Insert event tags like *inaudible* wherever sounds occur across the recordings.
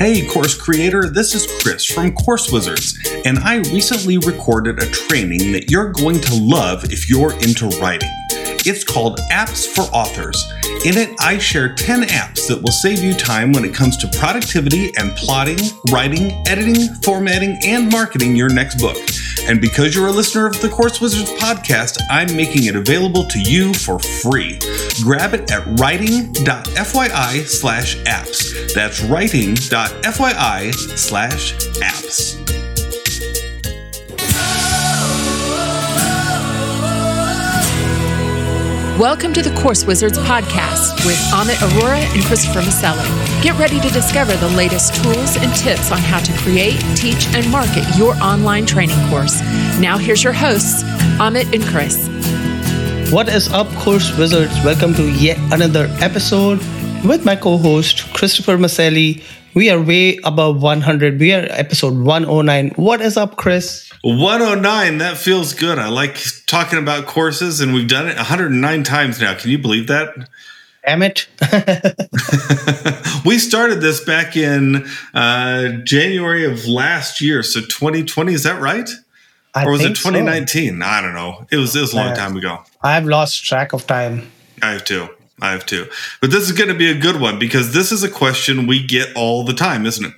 Hey, course creator, this is Chris from Course Wizards, and I recently recorded a training that you're going to love if you're into writing. It's called Apps for Authors. In it, I share 10 apps that will save you time when it comes to productivity and plotting, writing, editing, formatting, and marketing your next book. And because you're a listener of the Course Wizards podcast, I'm making it available to you for free. Grab it at writing.fyi slash apps. That's writing.fyi slash apps. Welcome to the Course Wizards podcast with Amit Arora and Christopher Maselli. Get ready to discover the latest tools and tips on how to create, teach, and market your online training course. Now, here's your hosts, Amit and Chris. What is up, Course Wizards? Welcome to yet another episode with my co host, Christopher Maselli. We are way above 100. We are episode 109. What is up, Chris? 109. That feels good. I like talking about courses, and we've done it 109 times now. Can you believe that? Damn it. *laughs* we started this back in uh, January of last year. So 2020, is that right? I or was it think so. 2019? I don't know. It was, it was a long Uh, time ago. I've lost track of time. I have too. I have two. But this is going to be a good one because this is a question we get all the time, isn't it?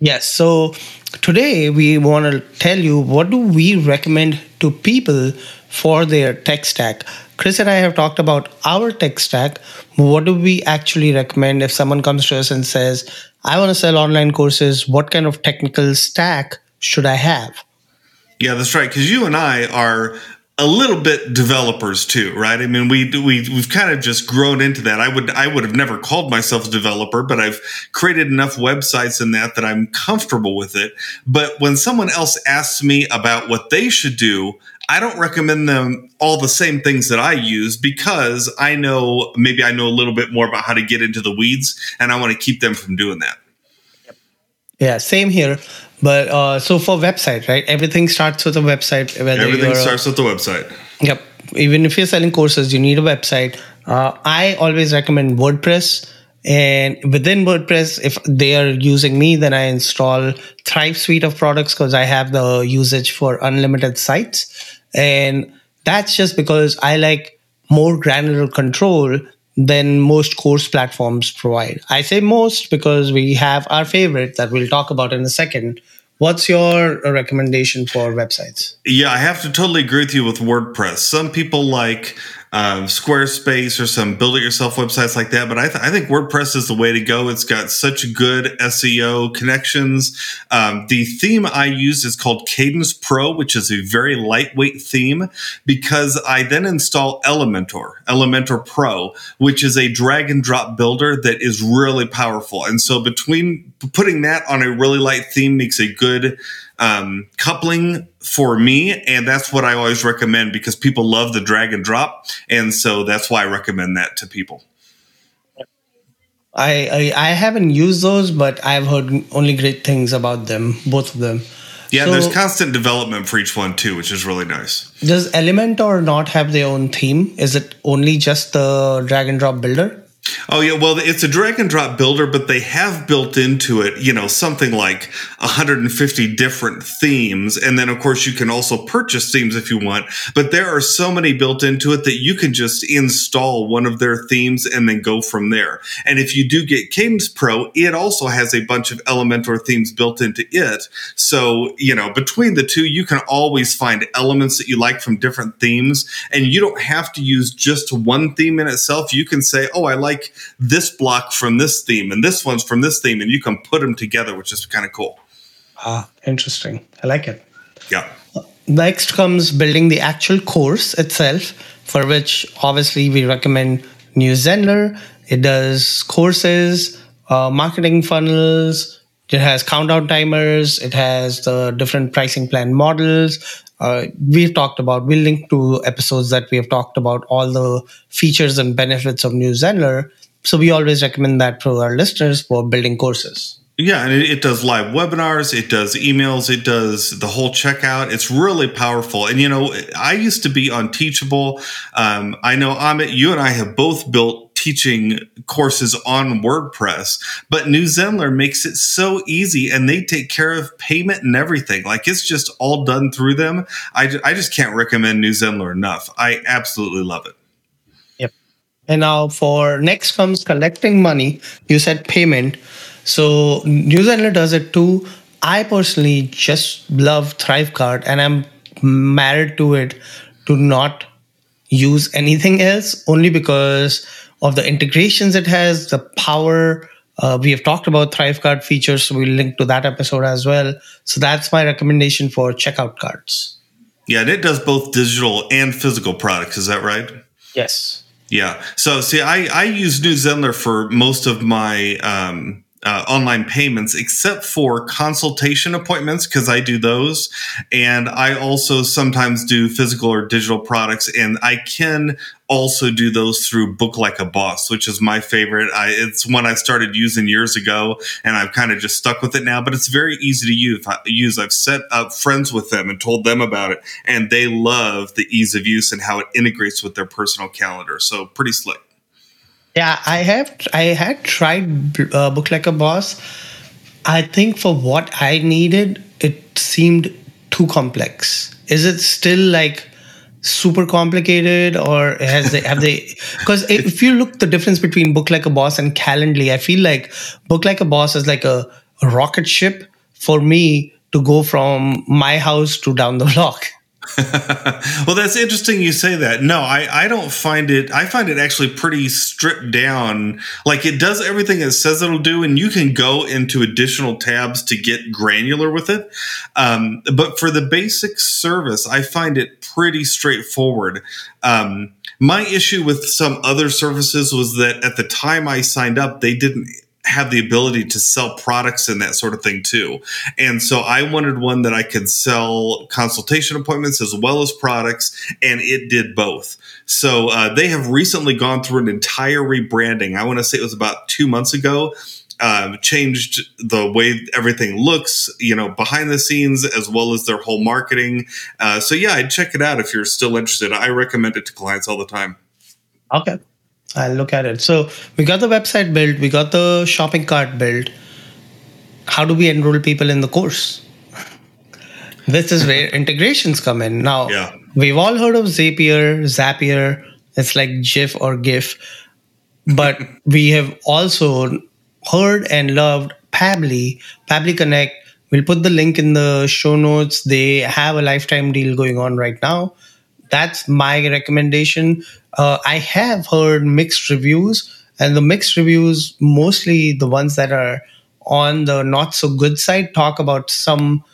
Yes. So today we want to tell you what do we recommend to people for their tech stack. Chris and I have talked about our tech stack. What do we actually recommend if someone comes to us and says, I want to sell online courses, what kind of technical stack should I have? Yeah, that's right. Because you and I are a little bit developers too, right? I mean, we we we've kind of just grown into that. I would I would have never called myself a developer, but I've created enough websites in that that I'm comfortable with it. But when someone else asks me about what they should do, I don't recommend them all the same things that I use because I know maybe I know a little bit more about how to get into the weeds, and I want to keep them from doing that. Yeah, same here. But uh, so for website, right? Everything starts with a website. Whether Everything starts with the website. Yep. Even if you're selling courses, you need a website. Uh, I always recommend WordPress. And within WordPress, if they are using me, then I install Thrive suite of products because I have the usage for unlimited sites. And that's just because I like more granular control than most course platforms provide. I say most because we have our favorite that we'll talk about in a second. What's your recommendation for websites? Yeah, I have to totally agree with you with WordPress. Some people like um, Squarespace or some build it yourself websites like that, but I, th- I think WordPress is the way to go. It's got such good SEO connections. Um, the theme I use is called Kadence Pro, which is a very lightweight theme because I then install Elementor, Elementor Pro, which is a drag and drop builder that is really powerful. And so between putting that on a really light theme makes a good um, coupling for me, and that's what I always recommend because people love the drag and drop, and so that's why I recommend that to people. I, I I haven't used those, but I've heard only great things about them, both of them. Yeah, So- there's constant development for each one too, which is really nice. Does Elementor not have their own theme? Is it only just the drag and drop builder? Oh yeah, well it's a drag and drop builder, but they have built into it, you know, something like 150 different themes, and then of course you can also purchase themes if you want. But there are so many built into it that you can just install one of their themes and then go from there. And if you do get Kadence Pro, it also has a bunch of Elementor themes built into it. So you know, between the two, you can always find elements that you like from different themes, and you don't have to use just one theme in itself. You can say, "Oh, I like." This block from this theme and this one's from this theme and you can put them together which is kind of cool Ah, interesting. I like it. yeah Next comes building the actual course itself, for which obviously we recommend New Zenler. It does courses, uh, marketing funnels. It has countdown timers. It has the different pricing plan models. Uh, we've talked about, we'll link to episodes that we have talked about all the features and benefits of New Zenler. So we always recommend that for our listeners for building courses. Yeah, and it, it does live webinars, it does emails, it does the whole checkout. It's really powerful. And you know, I used to be on Teachable. Um, I know Amit, you and I have both built teaching courses on WordPress, but New Zenler makes it so easy and they take care of payment and everything. Like it's just all done through them. I, I just can't recommend New Zenler enough. I absolutely love it. Yep. And now for next comes collecting money. You said payment. So New Zenler does it too. I personally just love ThriveCart and I'm married to it to not use anything else only because of the integrations it has, the power. Uh, we have talked about ThriveCart features, so we'll link to that episode as well. So that's my recommendation for checkout cards. Yeah, and it does both digital and physical products. Is that right? Yes. Yeah. So see, I I use New Zenler for most of my um, uh, online payments except for consultation appointments because I do those. And I also sometimes do physical or digital products. And I can also do those through Book Like a Boss, which is my favorite. I, it's one I started using years ago and I've kind of just stuck with it now, but it's very easy to use. use. I've set up friends with them and told them about it. And they love the ease of use and how it integrates with their personal calendar. So pretty slick. Yeah, I have. I had tried uh, Book Like a Boss. I think for what I needed, it seemed too complex. Is it still like super complicated, or has they have they? *laughs* Because if you look the difference between Book Like a Boss and Calendly, I feel like Book Like a Boss is like a, a rocket ship for me to go from my house to down the block. *laughs* well, that's interesting you say that. No, I, I don't find it, I find it actually pretty stripped down. Like it does everything it says it'll do, and you can go into additional tabs to get granular with it. Um, but for the basic service, I find it pretty straightforward. Um, my issue with some other services was that at the time I signed up, they didn't have the ability to sell products and that sort of thing too. And so I wanted one that I could sell consultation appointments as well as products, and it did both. So uh, they have recently gone through an entire rebranding. I want to say it was about two months ago. Uh, changed the way everything looks, you know, behind the scenes as well as their whole marketing. Uh, so yeah, I'd check it out if you're still interested. I recommend it to clients all the time. Okay. I'll look at it. So we got the website built, we got the shopping cart built. How do we enroll people in the course? This is where *laughs* integrations come in. Now, yeah. we've all heard of Zapier, Zapier. It's like GIF or GIF. But *laughs* we have also heard and loved Pabbly, Pabbly Connect. We'll put the link in the show notes. They have a lifetime deal going on right now. That's my recommendation uh, I have heard mixed reviews, and the mixed reviews, mostly the ones that are on the not so good side, talk about some.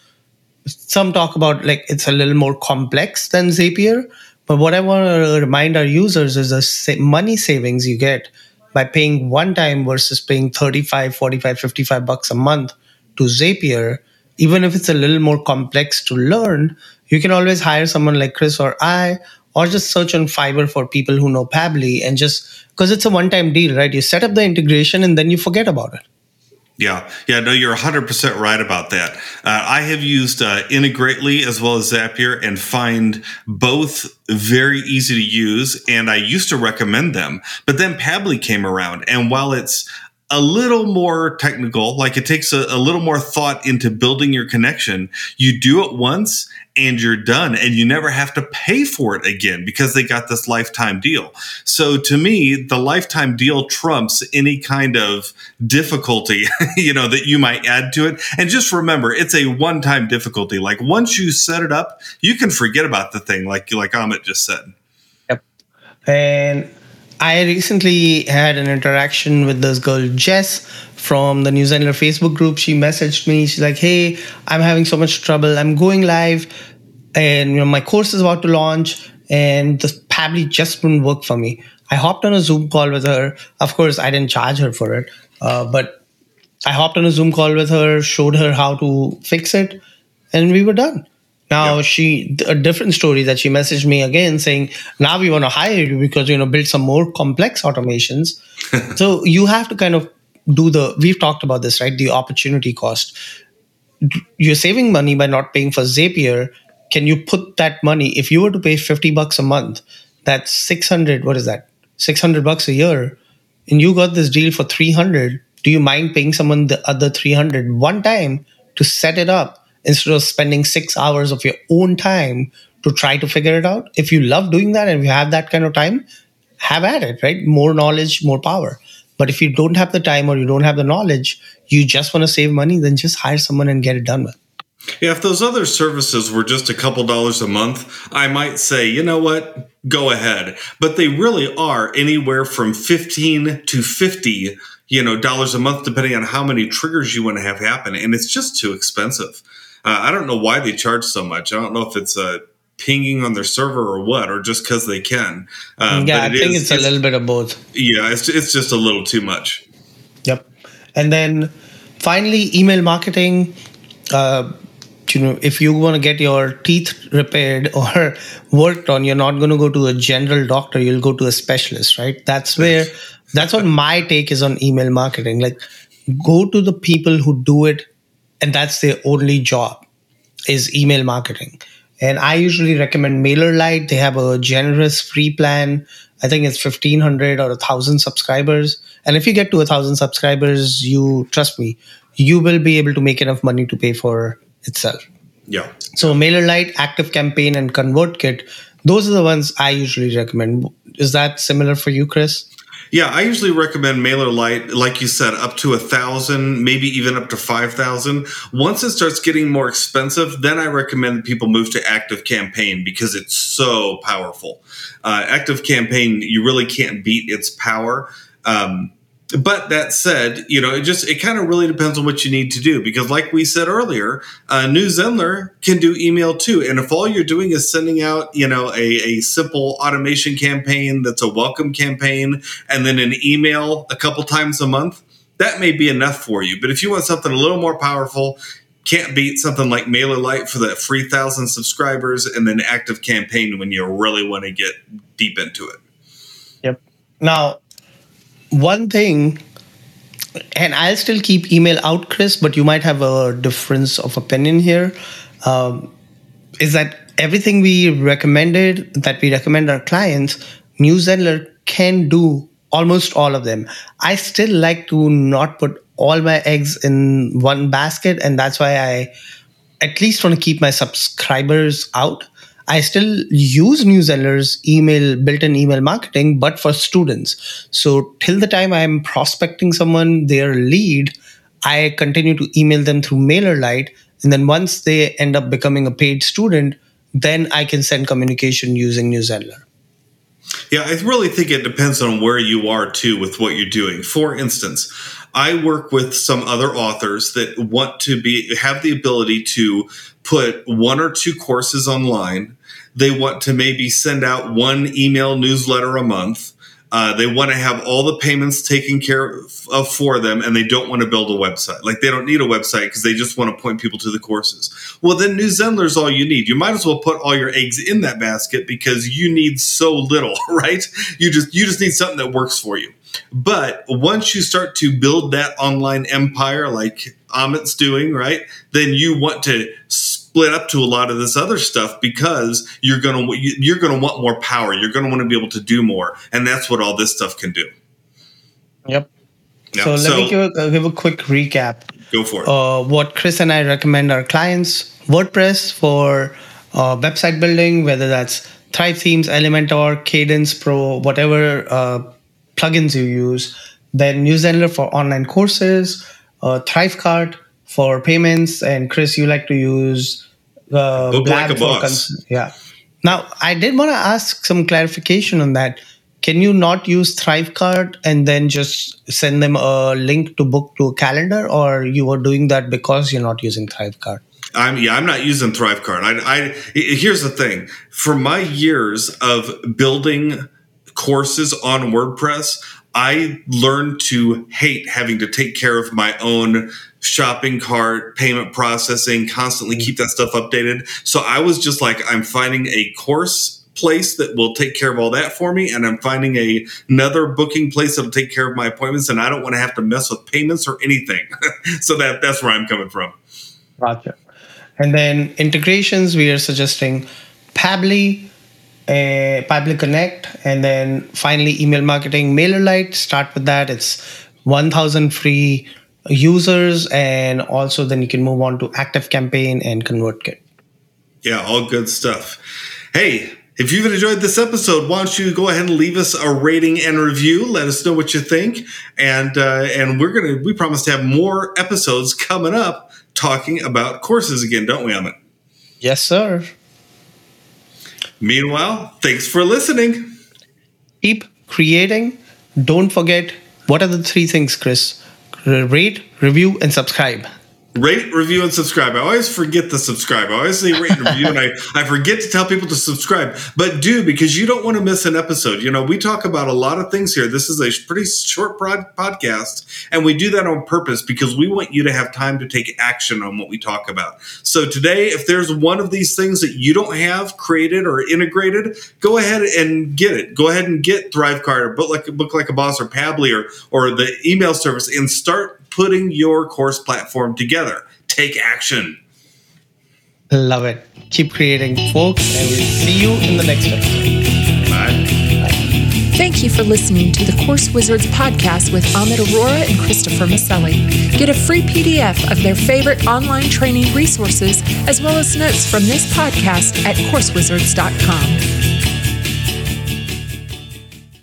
Some talk about like it's a little more complex than Zapier, but what I want to remind our users is the money savings you get by paying one time versus paying 35, 45, 55 bucks a month to Zapier. Even if it's a little more complex to learn, you can always hire someone like Chris or I or just search on Fiverr for people who know Pabbly and just because it's a one time deal, right? You set up the integration and then you forget about it. Yeah, yeah, no, you're 100% right about that. Uh, I have used uh, Integrately as well as Zapier and find both very easy to use. And I used to recommend them, but then Pabbly came around. And while it's a little more technical, like it takes a, a little more thought into building your connection, you do it once and you're done and you never have to pay for it again because they got this lifetime deal. So to me, the lifetime deal trumps any kind of difficulty, *laughs* you know, that you might add to it. And just remember, it's a one-time difficulty. Like once you set it up, you can forget about the thing like like Amit just said. Yep. And I recently had an interaction with this girl Jess from the New Zenler Facebook group. She messaged me. She's like, "Hey, I'm having so much trouble. I'm going live, and you know my course is about to launch, and the Pabbly just wouldn't work for me." I hopped on a Zoom call with her. Of course, I didn't charge her for it, uh, but I hopped on a Zoom call with her, showed her how to fix it, and we were done. Now she a different story that she messaged me again saying, now we want to hire you because you know build some more complex automations. *laughs* so you have to kind of do the we've talked about this, right? The opportunity cost. You're saving money by not paying for Zapier. Can you put that money if you were to pay 50 bucks a month, that's 600, what is that? 600 bucks a year. and you got this deal for 300 do you mind paying someone the other 300 one time to set it up instead of spending six hours of your own time to try to figure it out if you love doing that and you have that kind of time have at it right more knowledge more power but if you don't have the time or you don't have the knowledge you just want to save money then just hire someone and get it done with yeah, if those other services were just a couple dollars a month, I might say, you know what, go ahead. But they really are anywhere from 15 to 50, you know, dollars a month, depending on how many triggers you want to have happen. And it's just too expensive. Uh, I don't know why they charge so much. I don't know if it's a uh, pinging on their server or what, or just because they can. Uh, yeah, I think is, it's, it's, a little bit of both. Yeah, it's, it's just a little too much. Yep. And then finally, email marketing. Uh, you know if you want to get your teeth repaired *laughs* or worked on you're not going to go to a general doctor you'll go to a specialist right that's where that's what my take is on email marketing like go to the people who do it and that's their only job is email marketing and i usually recommend mailerlite they have a generous free plan i think it's 1500 or 1000 subscribers and if you get to a 1000 subscribers you trust me you will be able to make enough money to pay for itself. Yeah. So MailerLite, Active Campaign, and ConvertKit, those are the ones I usually recommend. Is that similar for you, Chris? Yeah, I usually recommend mailer MailerLite, like you said, up to a thousand, maybe even up to five thousand. Once it starts getting more expensive, then I recommend people move to Active Campaign because it's so powerful. Uh, Active Campaign, you really can't beat its power. Um, but that said, you know, it just it kind of really depends on what you need to do because, like we said earlier, uh, New Zenler can do email too. And if all you're doing is sending out, you know, a, a simple automation campaign that's a welcome campaign, and then an email a couple times a month, that may be enough for you. But if you want something a little more powerful, can't beat something like Mailer MailerLite for that free thousand subscribers, and then Active Campaign when you really want to get deep into it. Yep. Now one thing and I'll still keep email out, Chris, but you might have a difference of opinion here. Um, is that everything we recommended that we recommend our clients, New Zenler can do almost all of them. I still like to not put all my eggs in one basket, and that's why I at least want to keep my subscribers out. I still use New Zenler's email, built-in email marketing, but for students. So till the time I'm prospecting someone, their lead, I continue to email them through MailerLite. And then once they end up becoming a paid student, then I can send communication using New Zenler. Yeah, I really think it depends on where you are too with what you're doing. For instance, I work with some other authors that want to be have the ability to put one or two courses online. They want to maybe send out one email newsletter a month. Uh, they want to have all the payments taken care of for them, and they don't want to build a website. Like they don't need a website because they just want to point people to the courses. Well, then New Zenler is all you need. You might as well put all your eggs in that basket because you need so little, *laughs* right? You just you just need something that works for you. But once you start to build that online empire like Amit's doing, right, then you want to split up to a lot of this other stuff because you're going to you're going to want more power. You're going to want to be able to do more, and that's what all this stuff can do. Yep. yep. So let so, me give a, give a quick recap. Go for it. Uh, what Chris and I recommend our clients: WordPress for uh, website building, whether that's Thrive Themes, Elementor, Kadence Pro, whatever uh, plugins you use. Then New Zenler for online courses, uh, Thrivecart for payments, and Chris, you like to use uh, Blab like a boss. Cons- yeah. Now, I did want to ask some clarification on that. Can you not use Thrivecart and then just send them a link to book to a calendar, or you are doing that because you're not using Thrivecart? I'm yeah, I'm not using Thrivecart. I, I here's the thing: for my years of building courses on WordPress, I learned to hate having to take care of my own shopping cart, payment processing, constantly mm-hmm. keep that stuff updated. So I was just like, I'm finding a course place that will take care of all that for me and i'm finding a, another booking place that'll take care of my appointments and i don't want to have to mess with payments or anything. *laughs* So that that's where i'm coming from. Gotcha. And then integrations we are suggesting Pabbly uh, Pabbly Connect, and then finally email marketing MailerLite. Start with that. It's 1,000 free users, and also then you can move on to Active Campaign and ConvertKit. Yeah, all good stuff. Hey, if you've enjoyed this episode, why don't you go ahead and leave us a rating and review? Let us know what you think, and uh, and we're gonna we promise to have more episodes coming up talking about courses again, don't we, Amit? Yes, sir. Meanwhile, thanks for listening. Keep creating. Don't forget what are the three things, Chris? Rate, review, and subscribe rate, review, and subscribe. I always forget to subscribe. I always say rate and review, and I, I forget to tell people to subscribe. But do because you don't want to miss an episode. You know, we talk about a lot of things here. This is a pretty short podcast, and we do that on purpose because we want you to have time to take action on what we talk about. So today, if there's one of these things that you don't have created or integrated, go ahead and get it. Go ahead and get Thrivecart or Book Like, Book like a Boss or Pabbly or, or the email service and start putting your course platform together. Take action. Love it. Keep creating, folks, and we'll see you in the next episode. Bye. Thank you for listening to the Course Wizards podcast with Amit Arora and Christopher Maselli. Get a free PDF of their favorite online training resources as well as notes from this podcast at coursewizards.com.